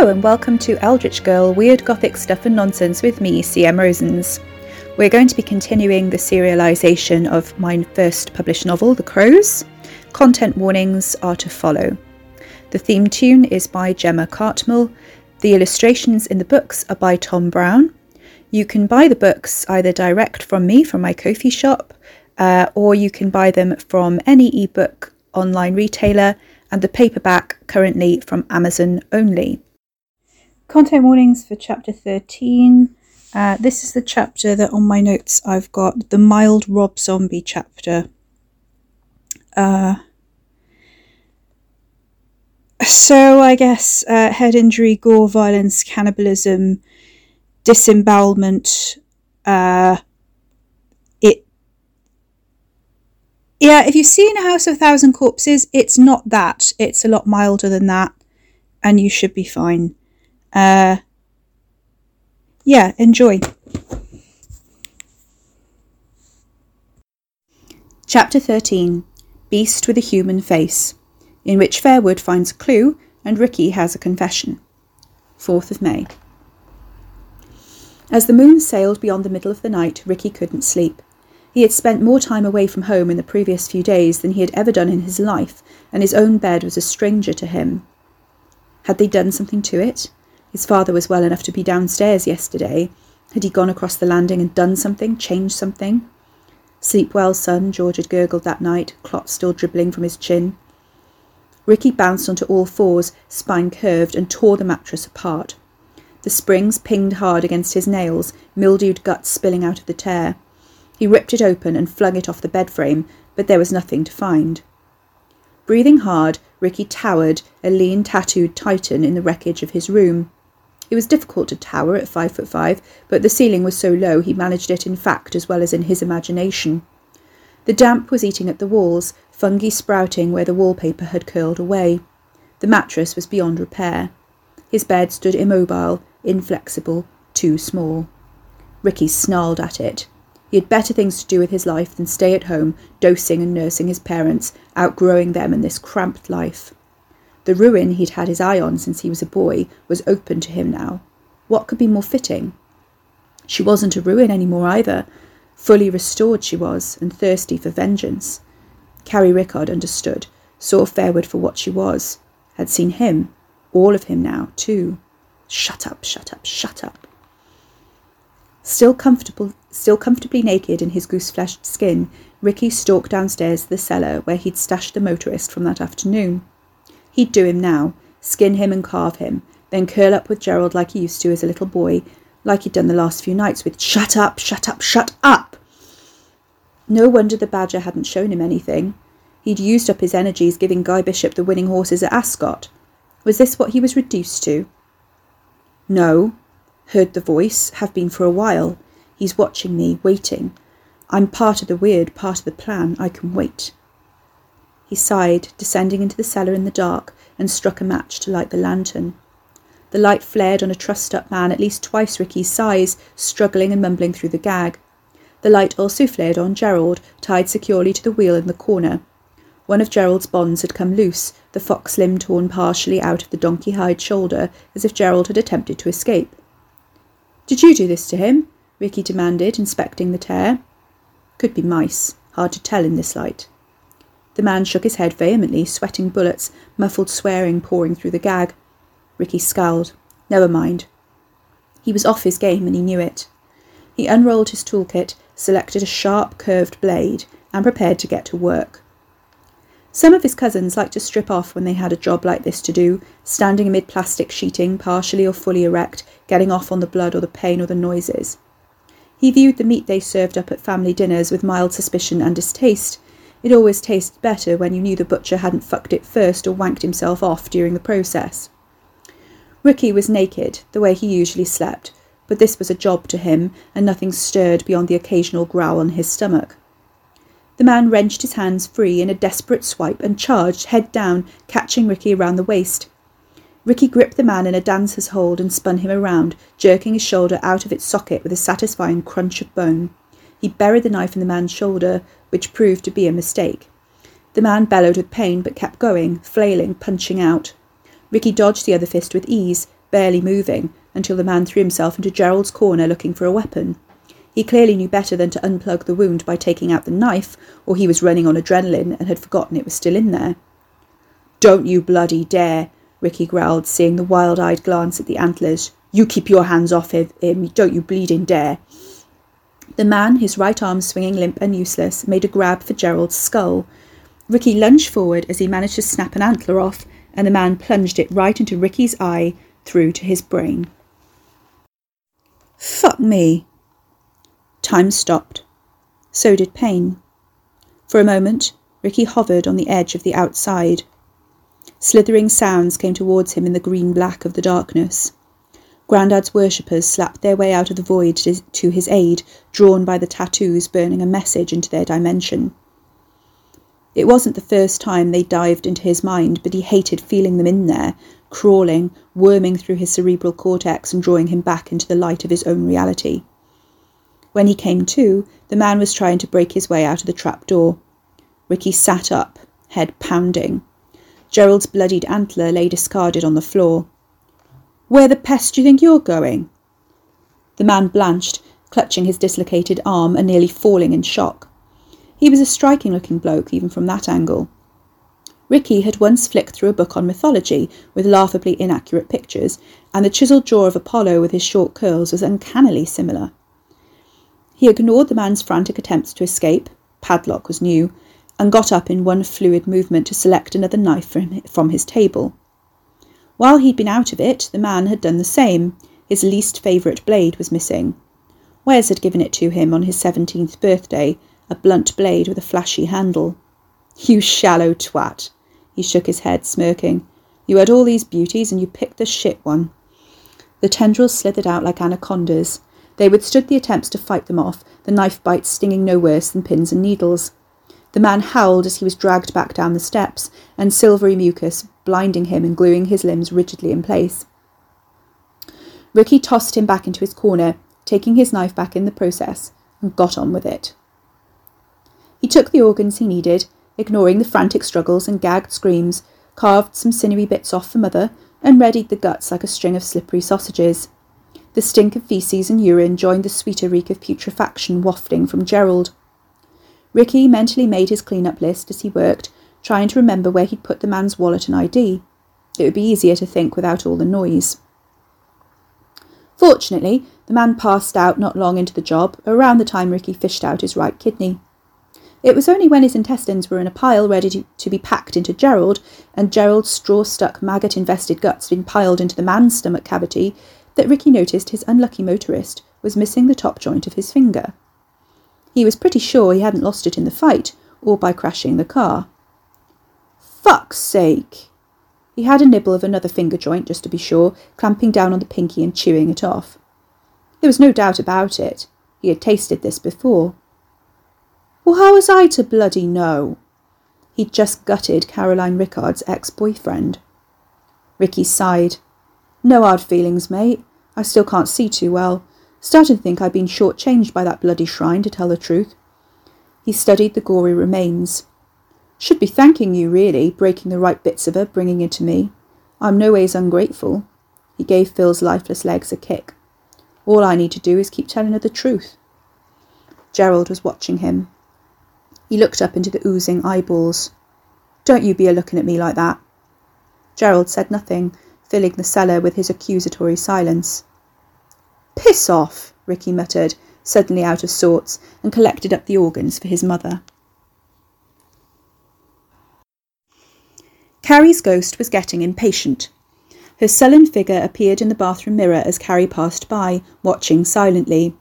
Hello and welcome to Eldritch Girl Weird Gothic Stuff and Nonsense with me, CM Rosens. We're going to be continuing the serialisation of my first published novel, The Crows. Content warnings are to follow. The theme tune is by Gemma Cartmel. The illustrations in the books are by Tom Brown. You can buy the books either direct from me from my Ko-fi shop, uh, or you can buy them from any ebook online retailer, and the paperback currently from Amazon only. Content warnings for chapter 13. Uh, this is the chapter that on my notes I've got the mild Rob Zombie chapter. Uh, so I guess uh, head injury, gore, violence, cannibalism, disembowelment. Uh, it. Yeah, if you've seen A House of a Thousand Corpses, it's not that. It's a lot milder than that, and you should be fine. Uh, yeah, enjoy. Chapter 13 Beast with a Human Face, in which Fairwood finds a clue and Ricky has a confession. 4th of May. As the moon sailed beyond the middle of the night, Ricky couldn't sleep. He had spent more time away from home in the previous few days than he had ever done in his life, and his own bed was a stranger to him. Had they done something to it? His father was well enough to be downstairs yesterday. Had he gone across the landing and done something, changed something? Sleep well, son, George had gurgled that night, clots still dribbling from his chin. Ricky bounced onto all fours, spine curved, and tore the mattress apart. The springs pinged hard against his nails, mildewed guts spilling out of the tear. He ripped it open and flung it off the bed frame, but there was nothing to find. Breathing hard, Ricky towered, a lean, tattooed titan in the wreckage of his room. It was difficult to tower at five foot five, but the ceiling was so low he managed it in fact as well as in his imagination. The damp was eating at the walls, fungi sprouting where the wallpaper had curled away. The mattress was beyond repair. His bed stood immobile, inflexible, too small. Ricky snarled at it. He had better things to do with his life than stay at home, dosing and nursing his parents, outgrowing them in this cramped life. The ruin he'd had his eye on since he was a boy was open to him now. What could be more fitting? She wasn't a ruin any more either. Fully restored she was, and thirsty for vengeance. Carrie Rickard understood, saw Fairwood for what she was, had seen him, all of him now, too. Shut up, shut up, shut up. Still comfortable, still comfortably naked in his goose-fleshed skin, Ricky stalked downstairs to the cellar where he'd stashed the motorist from that afternoon. He'd do him now, skin him and carve him, then curl up with Gerald like he used to as a little boy, like he'd done the last few nights with shut up, shut up, shut up. No wonder the badger hadn't shown him anything. He'd used up his energies giving Guy Bishop the winning horses at Ascot. Was this what he was reduced to? No, heard the voice, have been for a while. He's watching me, waiting. I'm part of the weird, part of the plan. I can wait. He sighed, descending into the cellar in the dark, and struck a match to light the lantern. The light flared on a trussed up man at least twice Ricky's size, struggling and mumbling through the gag. The light also flared on Gerald, tied securely to the wheel in the corner. One of Gerald's bonds had come loose, the fox limb torn partially out of the donkey hide shoulder, as if Gerald had attempted to escape. Did you do this to him? Ricky demanded, inspecting the tear. Could be mice, hard to tell in this light. The man shook his head vehemently, sweating bullets, muffled swearing pouring through the gag. Ricky scowled. Never mind. He was off his game and he knew it. He unrolled his toolkit, selected a sharp, curved blade, and prepared to get to work. Some of his cousins liked to strip off when they had a job like this to do, standing amid plastic sheeting, partially or fully erect, getting off on the blood or the pain or the noises. He viewed the meat they served up at family dinners with mild suspicion and distaste, it always tasted better when you knew the butcher hadn't fucked it first or wanked himself off during the process. Ricky was naked, the way he usually slept, but this was a job to him, and nothing stirred beyond the occasional growl on his stomach. The man wrenched his hands free in a desperate swipe and charged, head down, catching Ricky around the waist. Ricky gripped the man in a dancer's hold and spun him around, jerking his shoulder out of its socket with a satisfying crunch of bone. He buried the knife in the man's shoulder, which proved to be a mistake. The man bellowed with pain but kept going, flailing, punching out. Ricky dodged the other fist with ease, barely moving, until the man threw himself into Gerald's corner looking for a weapon. He clearly knew better than to unplug the wound by taking out the knife, or he was running on adrenaline and had forgotten it was still in there. Don't you bloody dare, Ricky growled, seeing the wild eyed glance at the antlers. You keep your hands off him, don't you bleeding dare. The man, his right arm swinging limp and useless, made a grab for Gerald's skull. Ricky lunged forward as he managed to snap an antler off, and the man plunged it right into Ricky's eye, through to his brain. Fuck me. Time stopped. So did pain. For a moment, Ricky hovered on the edge of the outside. Slithering sounds came towards him in the green black of the darkness. Grandad's worshippers slapped their way out of the void to his aid, drawn by the tattoos burning a message into their dimension. It wasn't the first time they dived into his mind, but he hated feeling them in there, crawling, worming through his cerebral cortex and drawing him back into the light of his own reality. When he came to, the man was trying to break his way out of the trap door. Ricky sat up, head pounding. Gerald's bloodied antler lay discarded on the floor. Where the pest do you think you're going? The man blanched, clutching his dislocated arm and nearly falling in shock. He was a striking looking bloke, even from that angle. Ricky had once flicked through a book on mythology with laughably inaccurate pictures, and the chiselled jaw of Apollo with his short curls was uncannily similar. He ignored the man's frantic attempts to escape, padlock was new, and got up in one fluid movement to select another knife from his table. While he'd been out of it, the man had done the same. His least favourite blade was missing. Wes had given it to him on his seventeenth birthday, a blunt blade with a flashy handle. You shallow twat. He shook his head, smirking. You had all these beauties and you picked the shit one. The tendrils slithered out like anacondas. They withstood the attempts to fight them off, the knife bites stinging no worse than pins and needles. The man howled as he was dragged back down the steps, and silvery mucus blinding him and gluing his limbs rigidly in place. Ricky tossed him back into his corner, taking his knife back in the process, and got on with it. He took the organs he needed, ignoring the frantic struggles and gagged screams, carved some sinewy bits off for Mother, and readied the guts like a string of slippery sausages. The stink of feces and urine joined the sweeter reek of putrefaction wafting from Gerald. Ricky mentally made his clean-up list as he worked, trying to remember where he'd put the man's wallet and ID. It would be easier to think without all the noise. Fortunately, the man passed out not long into the job, around the time Ricky fished out his right kidney. It was only when his intestines were in a pile ready to, be packed into Gerald, and Gerald's straw stuck, maggot infested guts had been piled into the man's stomach cavity, that Ricky noticed his unlucky motorist was missing the top joint of his finger. He was pretty sure he hadn't lost it in the fight, or by crashing the car. Fuck's sake! He had a nibble of another finger joint, just to be sure, clamping down on the pinky and chewing it off. There was no doubt about it. He had tasted this before. Well, how was I to bloody know? He'd just gutted Caroline Rickard's ex-boyfriend. Ricky sighed. No hard feelings, mate. I still can't see too well. Starting to think I'd been short-changed by that bloody shrine, to tell the truth. He studied the gory remains. Should be thanking you, really, breaking the right bits of her, bringing it to me. I'm no ways ungrateful. He gave Phil's lifeless legs a kick. All I need to do is keep telling her the truth. Gerald was watching him. He looked up into the oozing eyeballs. Don't you be a looking at me like that. Gerald said nothing, filling the cellar with his accusatory silence. Piss off, Ricky muttered, suddenly out of sorts, and collected up the organs for his mother. Carrie's ghost was getting impatient. Her sullen figure appeared in the bathroom mirror as Carrie passed by, watching silently.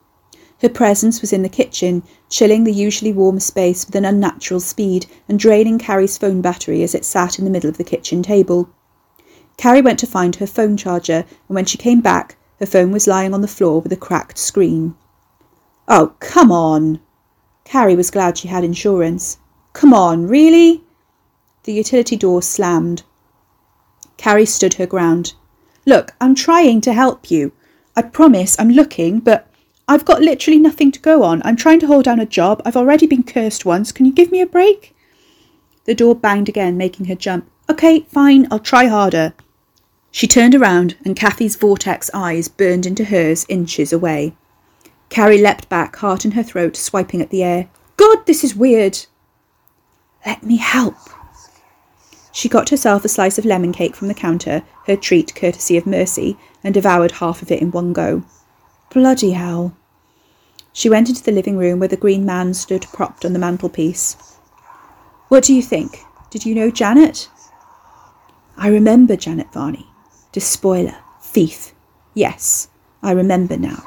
Her presence was in the kitchen, chilling the usually warm space with an unnatural speed and draining Carrie's phone battery as it sat in the middle of the kitchen table. Carrie went to find her phone charger, and when she came back, her phone was lying on the floor with a cracked screen. Oh, come on! Carrie was glad she had insurance. Come on, really? The utility door slammed. Carrie stood her ground. Look, I'm trying to help you. I promise I'm looking, but I've got literally nothing to go on. I'm trying to hold down a job. I've already been cursed once. Can you give me a break? The door banged again, making her jump. Okay, fine, I'll try harder. She turned around, and Kathy's vortex eyes burned into hers inches away. Carrie leapt back, heart in her throat, swiping at the air. God, this is weird! Let me help. She got herself a slice of lemon cake from the counter, her treat courtesy of Mercy, and devoured half of it in one go. Bloody hell. She went into the living room where the green man stood propped on the mantelpiece. What do you think? Did you know Janet? I remember Janet Varney. Despoiler. Thief. Yes, I remember now.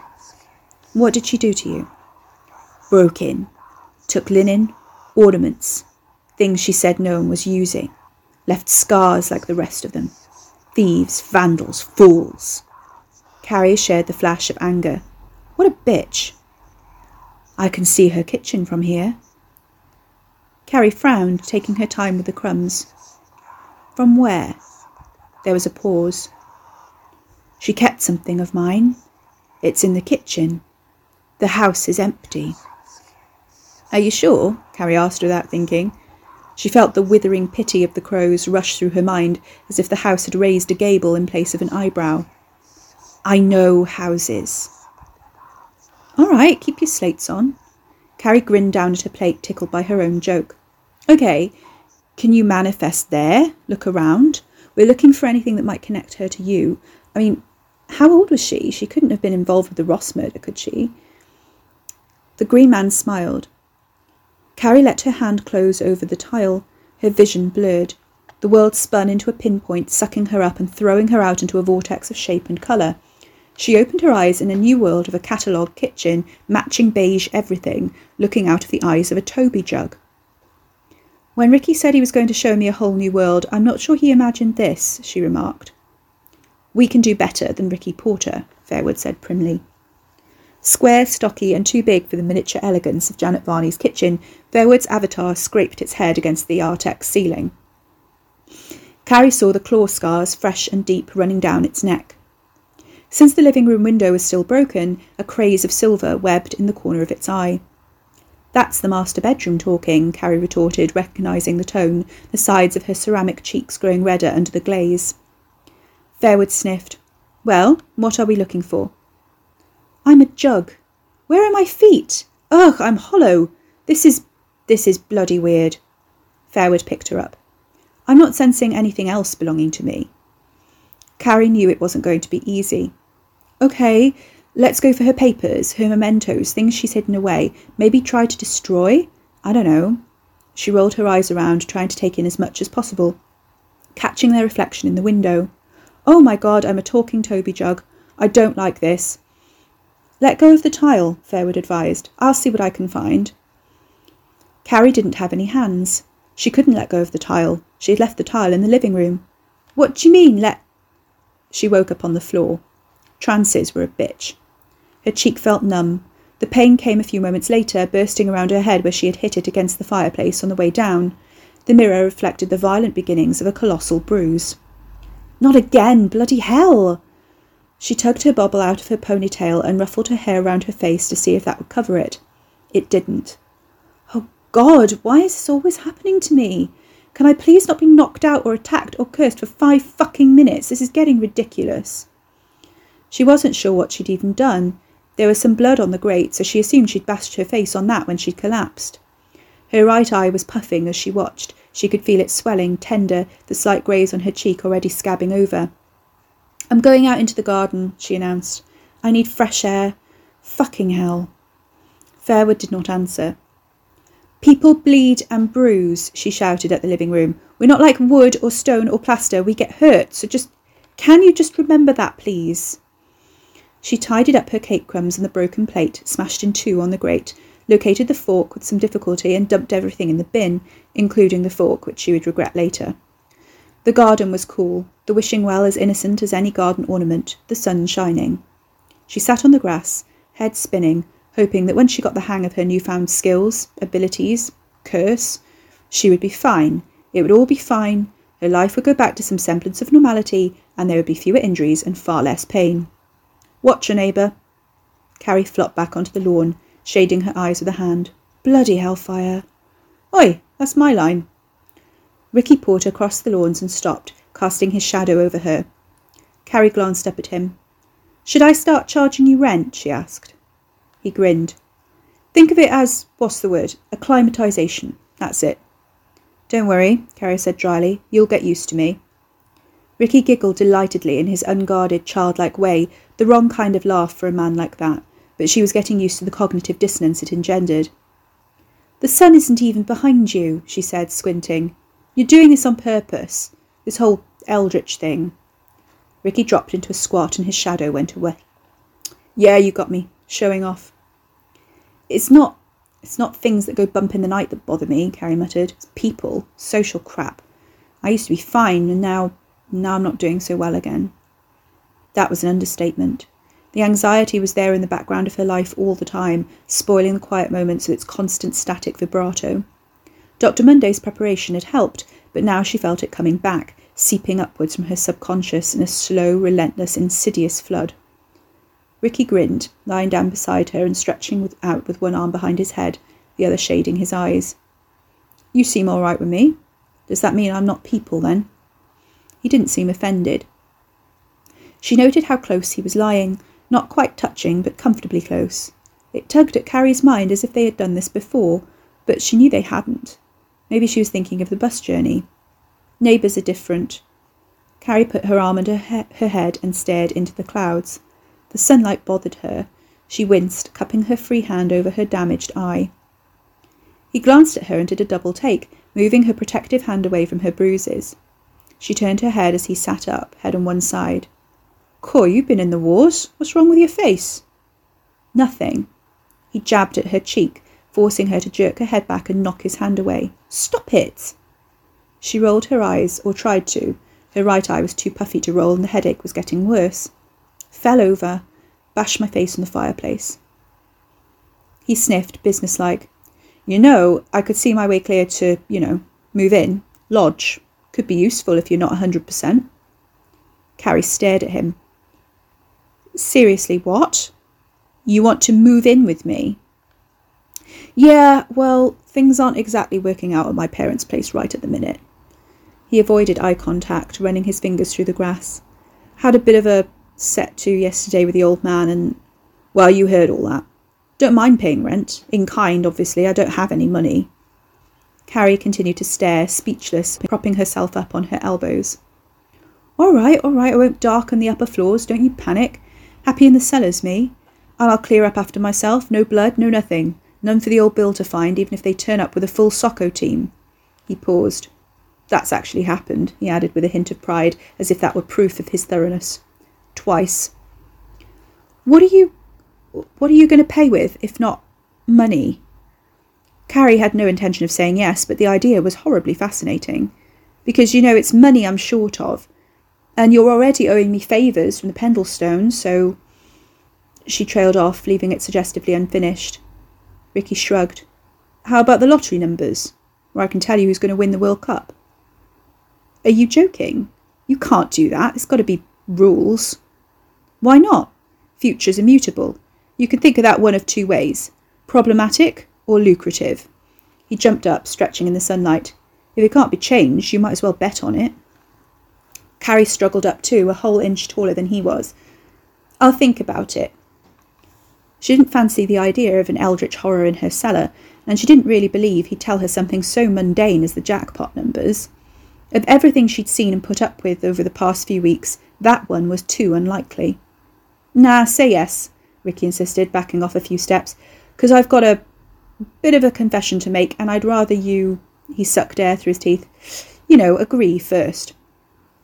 What did she do to you? Broke in. Took linen, ornaments, things she said no one was using. Left scars like the rest of them. Thieves, vandals, fools. Carrie shared the flash of anger. What a bitch. I can see her kitchen from here. Carrie frowned, taking her time with the crumbs. From where? There was a pause. She kept something of mine. It's in the kitchen. The house is empty. Are you sure? Carrie asked without thinking. She felt the withering pity of the crows rush through her mind as if the house had raised a gable in place of an eyebrow. I know houses. All right, keep your slates on. Carrie grinned down at her plate, tickled by her own joke. Okay, can you manifest there? Look around. We're looking for anything that might connect her to you. I mean, how old was she? She couldn't have been involved with the Ross murder, could she? The green man smiled. Carrie let her hand close over the tile, her vision blurred. The world spun into a pinpoint, sucking her up and throwing her out into a vortex of shape and colour. She opened her eyes in a new world of a catalogue kitchen, matching beige everything, looking out of the eyes of a Toby jug. When Ricky said he was going to show me a whole new world, I'm not sure he imagined this, she remarked. We can do better than Ricky Porter, Fairwood said primly. Square, stocky, and too big for the miniature elegance of Janet Varney's kitchen, Fairwood's avatar scraped its head against the Artex ceiling. Carrie saw the claw scars, fresh and deep, running down its neck. Since the living room window was still broken, a craze of silver webbed in the corner of its eye. That's the master bedroom talking, Carrie retorted, recognising the tone, the sides of her ceramic cheeks growing redder under the glaze. Fairwood sniffed. Well, what are we looking for? I'm a jug. Where are my feet? Ugh, I'm hollow. This is. this is bloody weird. Fairwood picked her up. I'm not sensing anything else belonging to me. Carrie knew it wasn't going to be easy. Okay, let's go for her papers, her mementos, things she's hidden away. Maybe try to destroy? I don't know. She rolled her eyes around, trying to take in as much as possible, catching their reflection in the window. Oh my god, I'm a talking Toby jug. I don't like this. Let go of the tile, Fairwood advised. I'll see what I can find. Carrie didn't have any hands. She couldn't let go of the tile. She had left the tile in the living room. What do you mean, let. She woke up on the floor. Trances were a bitch. Her cheek felt numb. The pain came a few moments later, bursting around her head where she had hit it against the fireplace on the way down. The mirror reflected the violent beginnings of a colossal bruise. Not again! Bloody hell! She tugged her bobble out of her ponytail and ruffled her hair round her face to see if that would cover it. It didn't. Oh God, why is this always happening to me? Can I please not be knocked out or attacked or cursed for five fucking minutes? This is getting ridiculous. She wasn't sure what she'd even done. There was some blood on the grate, so she assumed she'd bashed her face on that when she'd collapsed. Her right eye was puffing as she watched. She could feel it swelling, tender, the slight graze on her cheek already scabbing over. I'm going out into the garden, she announced. I need fresh air. Fucking hell. Fairwood did not answer. People bleed and bruise, she shouted at the living room. We're not like wood or stone or plaster. We get hurt, so just. Can you just remember that, please? She tidied up her cake crumbs and the broken plate, smashed in two on the grate, located the fork with some difficulty, and dumped everything in the bin, including the fork, which she would regret later. The garden was cool, the wishing well as innocent as any garden ornament, the sun shining. She sat on the grass, head spinning, hoping that when she got the hang of her newfound skills, abilities, curse, she would be fine. It would all be fine. Her life would go back to some semblance of normality, and there would be fewer injuries and far less pain. Watch your neighbour. Carrie flopped back onto the lawn, shading her eyes with a hand. Bloody hellfire. Oi, that's my line. Ricky Porter crossed the lawns and stopped, casting his shadow over her. Carrie glanced up at him. Should I start charging you rent? she asked. He grinned. Think of it as, what's the word? Acclimatization. That's it. Don't worry, Carrie said dryly. You'll get used to me. Ricky giggled delightedly in his unguarded, childlike way, the wrong kind of laugh for a man like that, but she was getting used to the cognitive dissonance it engendered. The sun isn't even behind you, she said, squinting. You're doing this on purpose, this whole eldritch thing. Ricky dropped into a squat and his shadow went away. Yeah, you got me, showing off. It's not it's not things that go bump in the night that bother me, Carrie muttered. It's people, social crap. I used to be fine and now now I'm not doing so well again. That was an understatement. The anxiety was there in the background of her life all the time, spoiling the quiet moments with its constant static vibrato. Dr. Monday's preparation had helped, but now she felt it coming back, seeping upwards from her subconscious in a slow, relentless, insidious flood. Ricky grinned, lying down beside her and stretching out with one arm behind his head, the other shading his eyes. You seem all right with me. Does that mean I'm not people, then? He didn't seem offended. She noted how close he was lying, not quite touching, but comfortably close. It tugged at Carrie's mind as if they had done this before, but she knew they hadn't. Maybe she was thinking of the bus journey. Neighbours are different. Carrie put her arm under her, head and stared into the clouds. The sunlight bothered her. She winced, cupping her free hand over her damaged eye. He glanced at her and did a double take, moving her protective hand away from her bruises. She turned her head as he sat up, head on one side. Coy, you've been in the wars. What's wrong with your face? Nothing. He jabbed at her cheek, forcing her to jerk her head back and knock his hand away. Stop it! She rolled her eyes, or tried to. Her right eye was too puffy to roll, and the headache was getting worse. Fell over, bashed my face on the fireplace. He sniffed, businesslike. You know, I could see my way clear to, you know, move in. Lodge. Could be useful if you're not a hundred percent. Carrie stared at him. Seriously, what? You want to move in with me? Yeah, well, things aren't exactly working out at my parents' place right at the minute. He avoided eye contact, running his fingers through the grass. Had a bit of a set to yesterday with the old man, and, well, you heard all that. Don't mind paying rent. In kind, obviously. I don't have any money. Carrie continued to stare, speechless, propping herself up on her elbows. All right, all right, I won't darken the upper floors. Don't you panic. Happy in the cellars, me. And I'll clear up after myself. No blood, no nothing. None for the old Bill to find, even if they turn up with a full SOCO team. He paused. That's actually happened, he added with a hint of pride, as if that were proof of his thoroughness. Twice. What are you what are you going to pay with, if not money? Carrie had no intention of saying yes, but the idea was horribly fascinating. Because, you know, it's money I'm short of, and you're already owing me favours from the Pendlestones, so. She trailed off, leaving it suggestively unfinished. Ricky shrugged. How about the lottery numbers? Where I can tell you who's going to win the World Cup. Are you joking? You can't do that. There's got to be rules. Why not? Future's immutable. You can think of that one of two ways problematic or lucrative. He jumped up, stretching in the sunlight. If it can't be changed, you might as well bet on it. Carrie struggled up too, a whole inch taller than he was. I'll think about it. She didn't fancy the idea of an eldritch horror in her cellar, and she didn't really believe he'd tell her something so mundane as the jackpot numbers. Of everything she'd seen and put up with over the past few weeks, that one was too unlikely. Nah, say yes, Ricky insisted, backing off a few steps, because I've got a bit of a confession to make, and I'd rather you. He sucked air through his teeth. You know, agree first.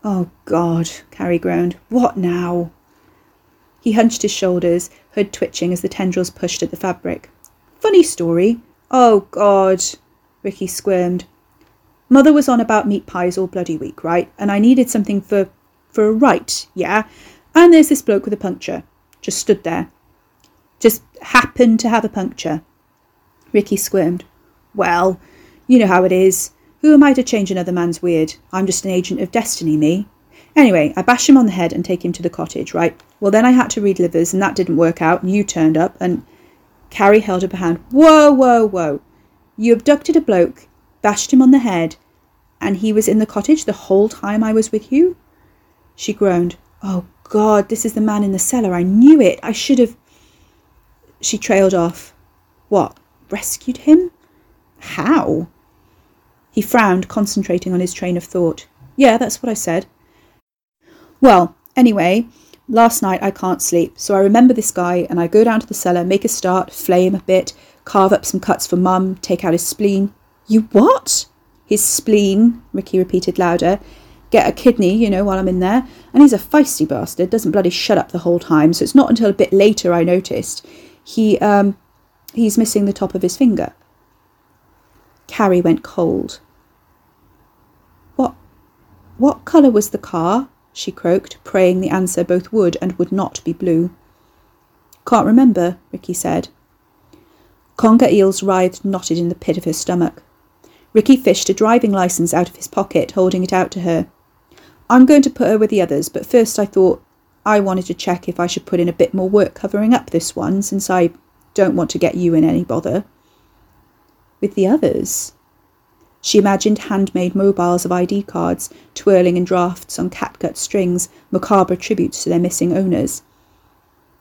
Oh, God, Carrie groaned. What now? He hunched his shoulders, hood twitching as the tendrils pushed at the fabric. Funny story. Oh, God, Ricky squirmed. Mother was on about meat pies all bloody week, right? And I needed something for for a right, yeah? And there's this bloke with a puncture. Just stood there. Just happened to have a puncture. Ricky squirmed. Well, you know how it is. Who am I to change another man's weird? I'm just an agent of destiny, me. Anyway, I bash him on the head and take him to the cottage, right? Well, then I had to read livers, and that didn't work out, you turned up, and. Carrie held up a hand. Whoa, whoa, whoa. You abducted a bloke, bashed him on the head, and he was in the cottage the whole time I was with you? She groaned. Oh, God, this is the man in the cellar. I knew it. I should have. She trailed off. What? Rescued him? How? He frowned, concentrating on his train of thought. Yeah, that's what I said. Well, anyway, last night I can't sleep, so I remember this guy and I go down to the cellar, make a start, him a bit, carve up some cuts for Mum, take out his spleen. You what? His spleen, Ricky repeated louder. Get a kidney, you know, while I'm in there. And he's a feisty bastard, doesn't bloody shut up the whole time, so it's not until a bit later I noticed. He, um, he's missing the top of his finger. Carrie went cold. What, what colour was the car? She croaked, praying the answer both would and would not be blue. Can't remember, Ricky said. Conger eels writhed knotted in the pit of her stomach. Ricky fished a driving licence out of his pocket, holding it out to her. I'm going to put her with the others, but first I thought I wanted to check if I should put in a bit more work covering up this one, since I don't want to get you in any bother. With the others? She imagined handmade mobiles of ID cards twirling in drafts on catgut strings, macabre tributes to their missing owners.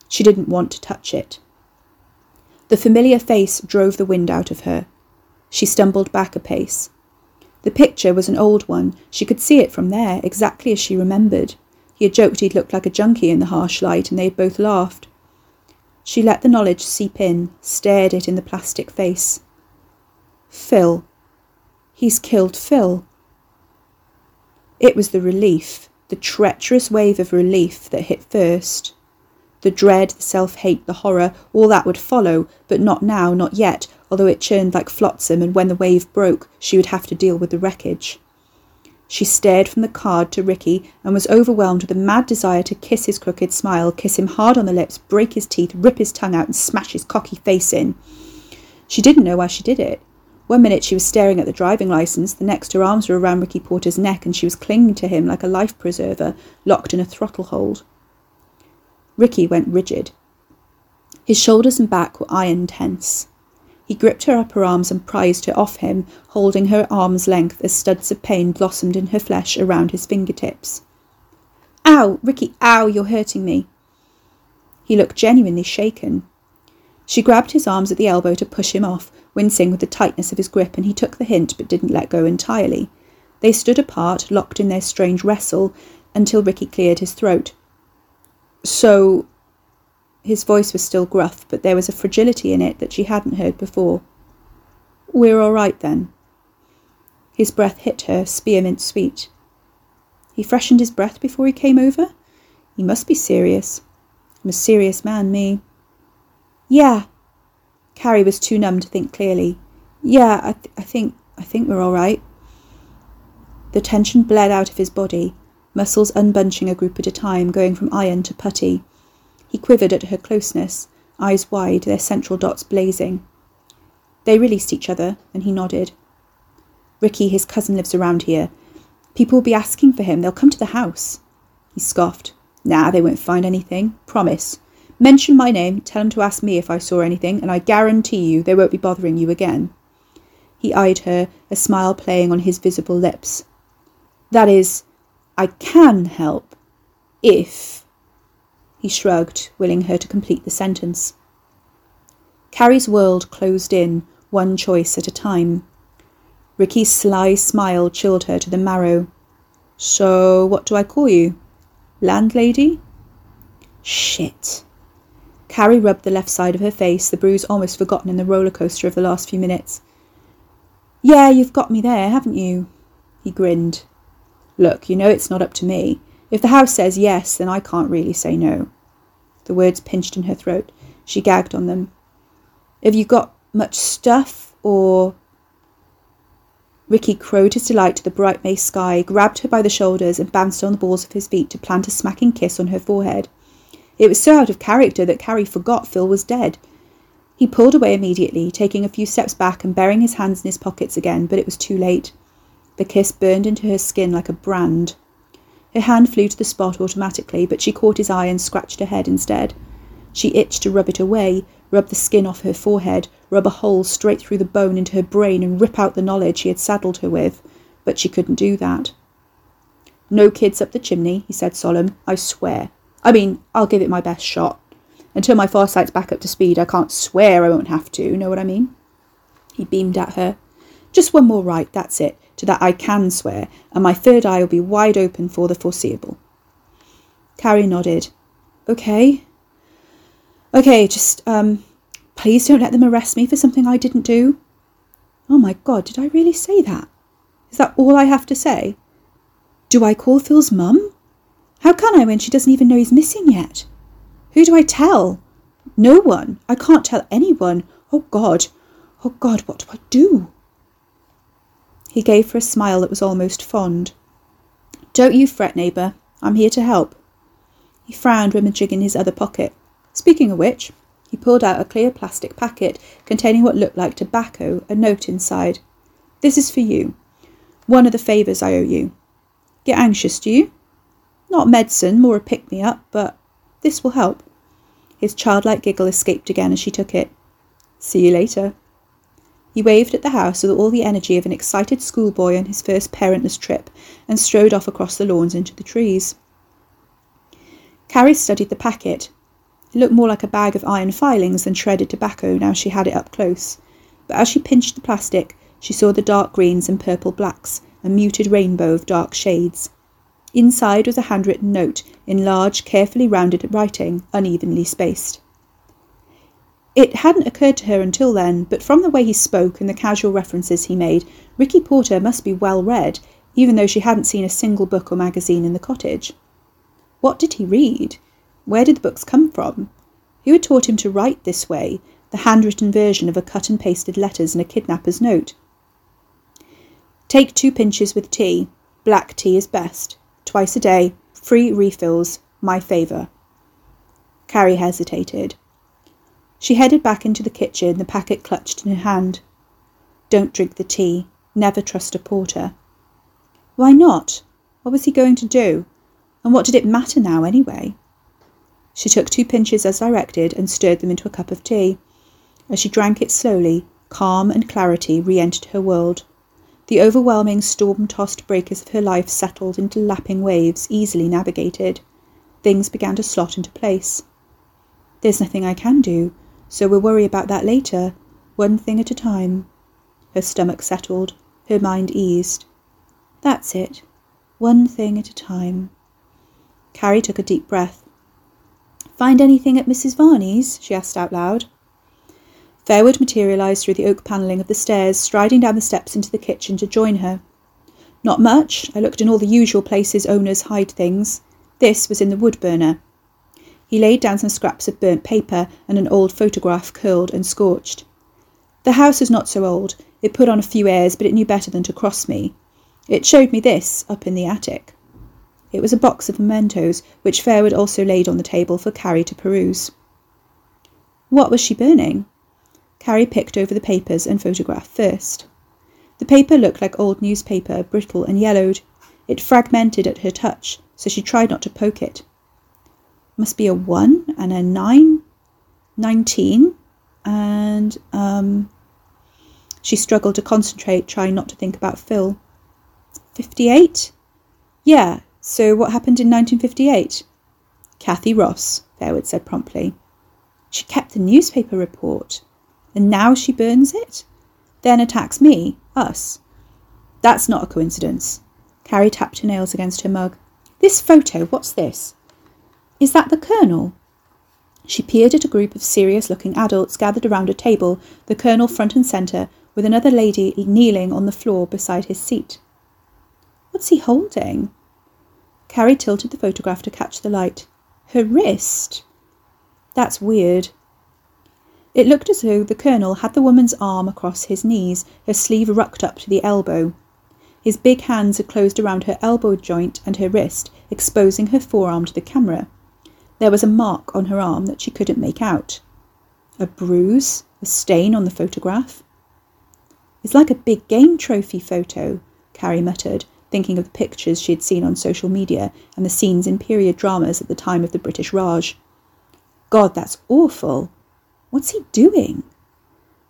She didn't want to touch it. The familiar face drove the wind out of her. She stumbled back a pace. The picture was an old one. She could see it from there, exactly as she remembered. He had joked he'd looked like a junkie in the harsh light, and they had both laughed. She let the knowledge seep in, stared it in the plastic face. Phil. He's killed Phil. It was the relief, the treacherous wave of relief that hit first. The dread, the self hate, the horror, all that would follow, but not now, not yet, although it churned like flotsam, and when the wave broke, she would have to deal with the wreckage. She stared from the card to Ricky and was overwhelmed with a mad desire to kiss his crooked smile, kiss him hard on the lips, break his teeth, rip his tongue out, and smash his cocky face in. She didn't know why she did it. One minute she was staring at the driving licence, the next her arms were around Ricky Porter's neck and she was clinging to him like a life preserver, locked in a throttle hold. Ricky went rigid. His shoulders and back were iron tense. He gripped her upper arms and prized her off him, holding her arm's length as studs of pain blossomed in her flesh around his fingertips. Ow, Ricky, ow, you're hurting me. He looked genuinely shaken. She grabbed his arms at the elbow to push him off, wincing with the tightness of his grip, and he took the hint but didn't let go entirely. They stood apart, locked in their strange wrestle, until Ricky cleared his throat. So. His voice was still gruff, but there was a fragility in it that she hadn't heard before. We're all right then. His breath hit her, spearmint sweet. He freshened his breath before he came over? He must be serious. I'm a serious man, me. Yeah. Carrie was too numb to think clearly. Yeah, I, th- I think I think we're all right. The tension bled out of his body, muscles unbunching a group at a time, going from iron to putty. He quivered at her closeness, eyes wide, their central dots blazing. They released each other, and he nodded. Ricky, his cousin, lives around here. People will be asking for him. They'll come to the house. He scoffed. Nah, they won't find anything. Promise. Mention my name, tell them to ask me if I saw anything, and I guarantee you they won't be bothering you again. He eyed her, a smile playing on his visible lips. That is, I can help. If. He shrugged, willing her to complete the sentence. Carrie's world closed in, one choice at a time. Ricky's sly smile chilled her to the marrow. So, what do I call you? Landlady? Shit. Carrie rubbed the left side of her face, the bruise almost forgotten in the roller coaster of the last few minutes. Yeah, you've got me there, haven't you? He grinned. Look, you know it's not up to me. If the house says yes, then I can't really say no. The words pinched in her throat. She gagged on them. Have you got much stuff, or... Ricky crowed his delight to the bright May sky, grabbed her by the shoulders, and bounced on the balls of his feet to plant a smacking kiss on her forehead. It was so out of character that Carrie forgot Phil was dead. He pulled away immediately, taking a few steps back and burying his hands in his pockets again, but it was too late. The kiss burned into her skin like a brand. Her hand flew to the spot automatically, but she caught his eye and scratched her head instead. She itched to rub it away, rub the skin off her forehead, rub a hole straight through the bone into her brain and rip out the knowledge he had saddled her with, but she couldn't do that. No kids up the chimney, he said solemn, I swear. I mean, I'll give it my best shot. Until my foresight's back up to speed, I can't swear I won't have to, know what I mean? He beamed at her. Just one more right, that's it, to that I can swear, and my third eye will be wide open for the foreseeable. Carrie nodded. Okay. Okay, just, um, please don't let them arrest me for something I didn't do. Oh my god, did I really say that? Is that all I have to say? Do I call Phil's mum? How can I when she doesn't even know he's missing yet? Who do I tell? No one. I can't tell anyone. Oh God. Oh God, what do I do? He gave her a smile that was almost fond. Don't you fret, neighbour. I'm here to help. He frowned, rummaging in his other pocket. Speaking of which, he pulled out a clear plastic packet containing what looked like tobacco, a note inside. This is for you. One of the favours I owe you. Get anxious, do you? Not medicine, more a pick me up, but this will help. His childlike giggle escaped again as she took it. See you later. He waved at the house with all the energy of an excited schoolboy on his first parentless trip and strode off across the lawns into the trees. Carrie studied the packet. It looked more like a bag of iron filings than shredded tobacco now she had it up close, but as she pinched the plastic, she saw the dark greens and purple blacks, a muted rainbow of dark shades. Inside was a handwritten note in large, carefully rounded writing, unevenly spaced. It hadn't occurred to her until then, but from the way he spoke and the casual references he made, Ricky Porter must be well read, even though she hadn't seen a single book or magazine in the cottage. What did he read? Where did the books come from? Who had taught him to write this way, the handwritten version of a cut and pasted letters in a kidnapper's note? Take two pinches with tea. Black tea is best. Twice a day. Free refills. My favour. Carrie hesitated. She headed back into the kitchen, the packet clutched in her hand. Don't drink the tea. Never trust a porter. Why not? What was he going to do? And what did it matter now, anyway? She took two pinches as directed and stirred them into a cup of tea. As she drank it slowly, calm and clarity re entered her world. The overwhelming, storm tossed breakers of her life settled into lapping waves, easily navigated. Things began to slot into place. There's nothing I can do, so we'll worry about that later, one thing at a time. Her stomach settled, her mind eased. That's it, one thing at a time. Carrie took a deep breath. Find anything at Mrs. Varney's? she asked out loud. Fairwood materialised through the oak panelling of the stairs, striding down the steps into the kitchen to join her. Not much. I looked in all the usual places owners hide things. This was in the wood burner. He laid down some scraps of burnt paper and an old photograph curled and scorched. The house is not so old. It put on a few airs, but it knew better than to cross me. It showed me this up in the attic. It was a box of mementos, which Fairwood also laid on the table for Carrie to peruse. What was she burning? Carrie picked over the papers and photographed first. The paper looked like old newspaper, brittle and yellowed. It fragmented at her touch, so she tried not to poke it. Must be a one and a nine, nineteen, and um. She struggled to concentrate, trying not to think about Phil. 58? Yeah, so what happened in 1958? Kathy Ross, Fairwood said promptly. She kept the newspaper report, and now she burns it? Then attacks me, us. That's not a coincidence. Carrie tapped her nails against her mug. This photo, what's this? Is that the Colonel? She peered at a group of serious looking adults gathered around a table, the Colonel front and centre, with another lady kneeling on the floor beside his seat. What's he holding? Carrie tilted the photograph to catch the light. Her wrist? That's weird. It looked as though the Colonel had the woman's arm across his knees, her sleeve rucked up to the elbow. His big hands had closed around her elbow joint and her wrist, exposing her forearm to the camera. There was a mark on her arm that she couldn't make out. A bruise? A stain on the photograph? It's like a big game trophy photo, Carrie muttered, thinking of the pictures she had seen on social media and the scenes in period dramas at the time of the British Raj. God, that's awful. What's he doing?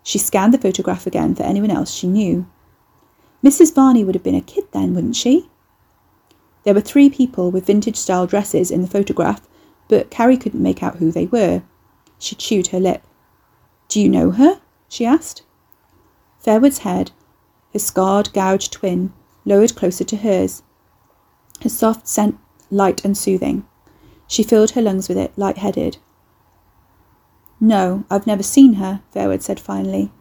She scanned the photograph again for anyone else she knew. Mrs. Varney would have been a kid then, wouldn't she? There were three people with vintage style dresses in the photograph, but Carrie couldn't make out who they were. She chewed her lip. Do you know her? she asked. Fairwood's head, her scarred, gouged twin, lowered closer to hers, her soft scent light and soothing. She filled her lungs with it, light-headed. No, I've never seen her, Fairwood said finally.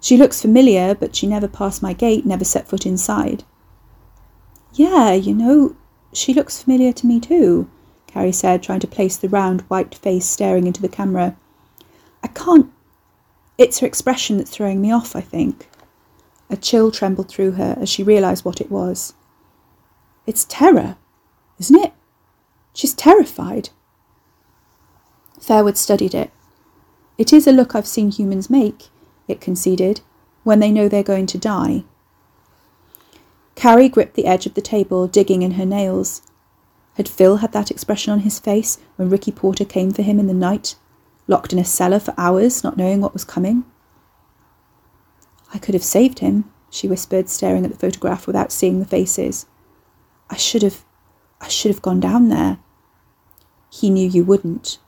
She looks familiar, but she never passed my gate, never set foot inside. Yeah, you know, she looks familiar to me too, Carrie said, trying to place the round, white face staring into the camera. I can't. It's her expression that's throwing me off, I think. A chill trembled through her as she realised what it was. It's terror, isn't it? She's terrified. Fairwood studied it. It is a look I've seen humans make, it conceded, when they know they're going to die. Carrie gripped the edge of the table, digging in her nails. Had Phil had that expression on his face when Ricky Porter came for him in the night, locked in a cellar for hours, not knowing what was coming? I could have saved him, she whispered, staring at the photograph without seeing the faces. I should have. I should have gone down there. He knew you wouldn't.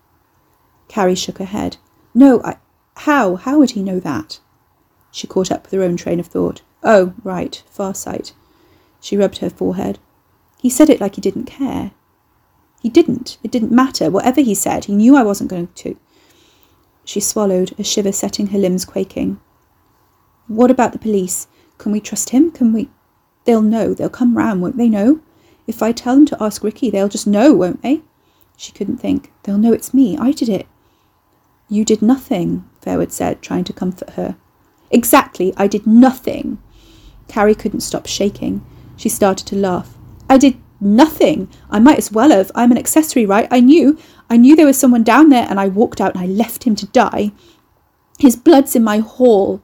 Carrie shook her head. No, I. How? How would he know that? She caught up with her own train of thought. Oh, right, Farsight. She rubbed her forehead. He said it like he didn't care. He didn't. It didn't matter. Whatever he said, he knew I wasn't going to. She swallowed, a shiver setting her limbs quaking. What about the police? Can we trust him? Can we? They'll know. They'll come round, won't they know? If I tell them to ask Ricky, they'll just know, won't they? She couldn't think. They'll know it's me. I did it. You did nothing, Fairwood said, trying to comfort her. Exactly, I did nothing. Carrie couldn't stop shaking. She started to laugh. I did nothing. I might as well have. I'm an accessory, right? I knew. I knew there was someone down there and I walked out and I left him to die. His blood's in my hall.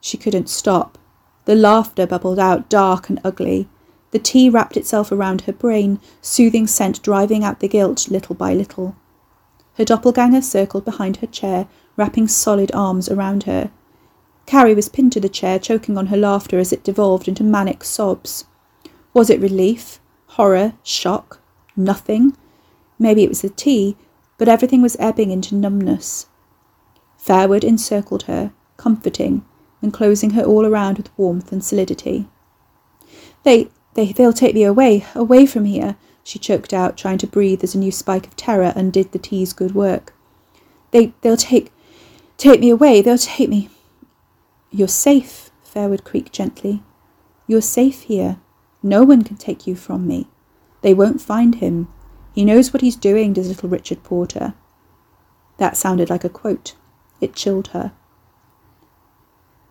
She couldn't stop. The laughter bubbled out, dark and ugly. The tea wrapped itself around her brain, soothing scent driving out the guilt little by little. Her doppelganger circled behind her chair, wrapping solid arms around her. Carrie was pinned to the chair, choking on her laughter as it devolved into manic sobs. Was it relief? Horror? Shock? Nothing? Maybe it was the tea, but everything was ebbing into numbness. Fairwood encircled her, comforting, enclosing her all around with warmth and solidity. They, they, they'll take me away, away from here, she choked out, trying to breathe as a new spike of terror undid the tea's good work. They they'll take take me away, they'll take me You're safe, Fairwood creaked gently. You're safe here. No one can take you from me. They won't find him. He knows what he's doing, does little Richard Porter. That sounded like a quote. It chilled her.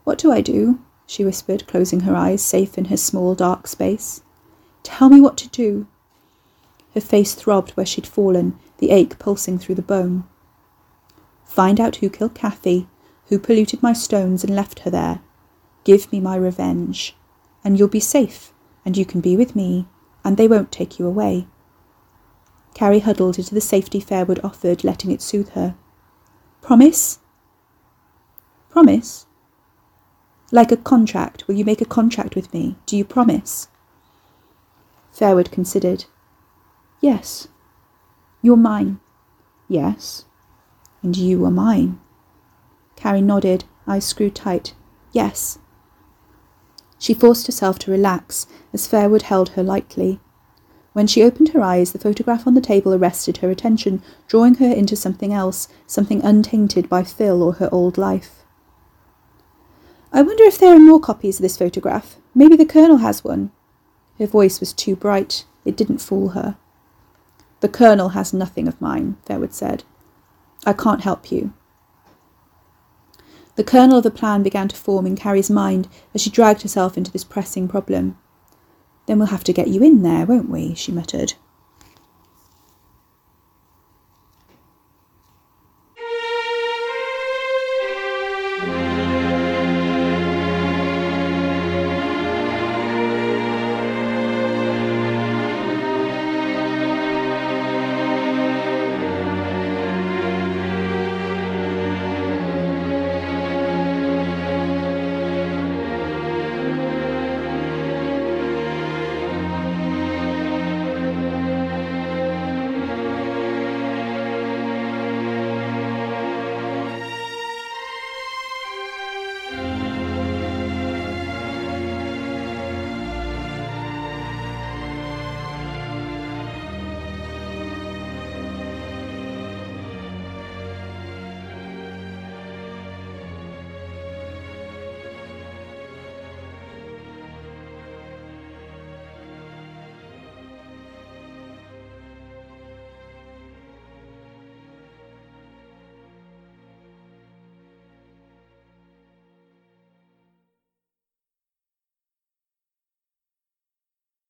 What do I do? she whispered, closing her eyes, safe in her small dark space. Tell me what to do. Her face throbbed where she'd fallen, the ache pulsing through the bone. Find out who killed Kathy, who polluted my stones and left her there. Give me my revenge, and you'll be safe, and you can be with me, and they won't take you away. Carrie huddled into the safety Fairwood offered, letting it soothe her. Promise? Promise? Like a contract. Will you make a contract with me? Do you promise? Fairwood considered. Yes. You're mine. Yes. And you are mine. Carrie nodded, eyes screwed tight. Yes. She forced herself to relax as Fairwood held her lightly. When she opened her eyes, the photograph on the table arrested her attention, drawing her into something else, something untainted by Phil or her old life. I wonder if there are more copies of this photograph. Maybe the Colonel has one. Her voice was too bright. It didn't fool her. The Colonel has nothing of mine, Fairwood said. I can't help you. The kernel of the plan began to form in Carrie's mind as she dragged herself into this pressing problem. Then we'll have to get you in there, won't we? she muttered.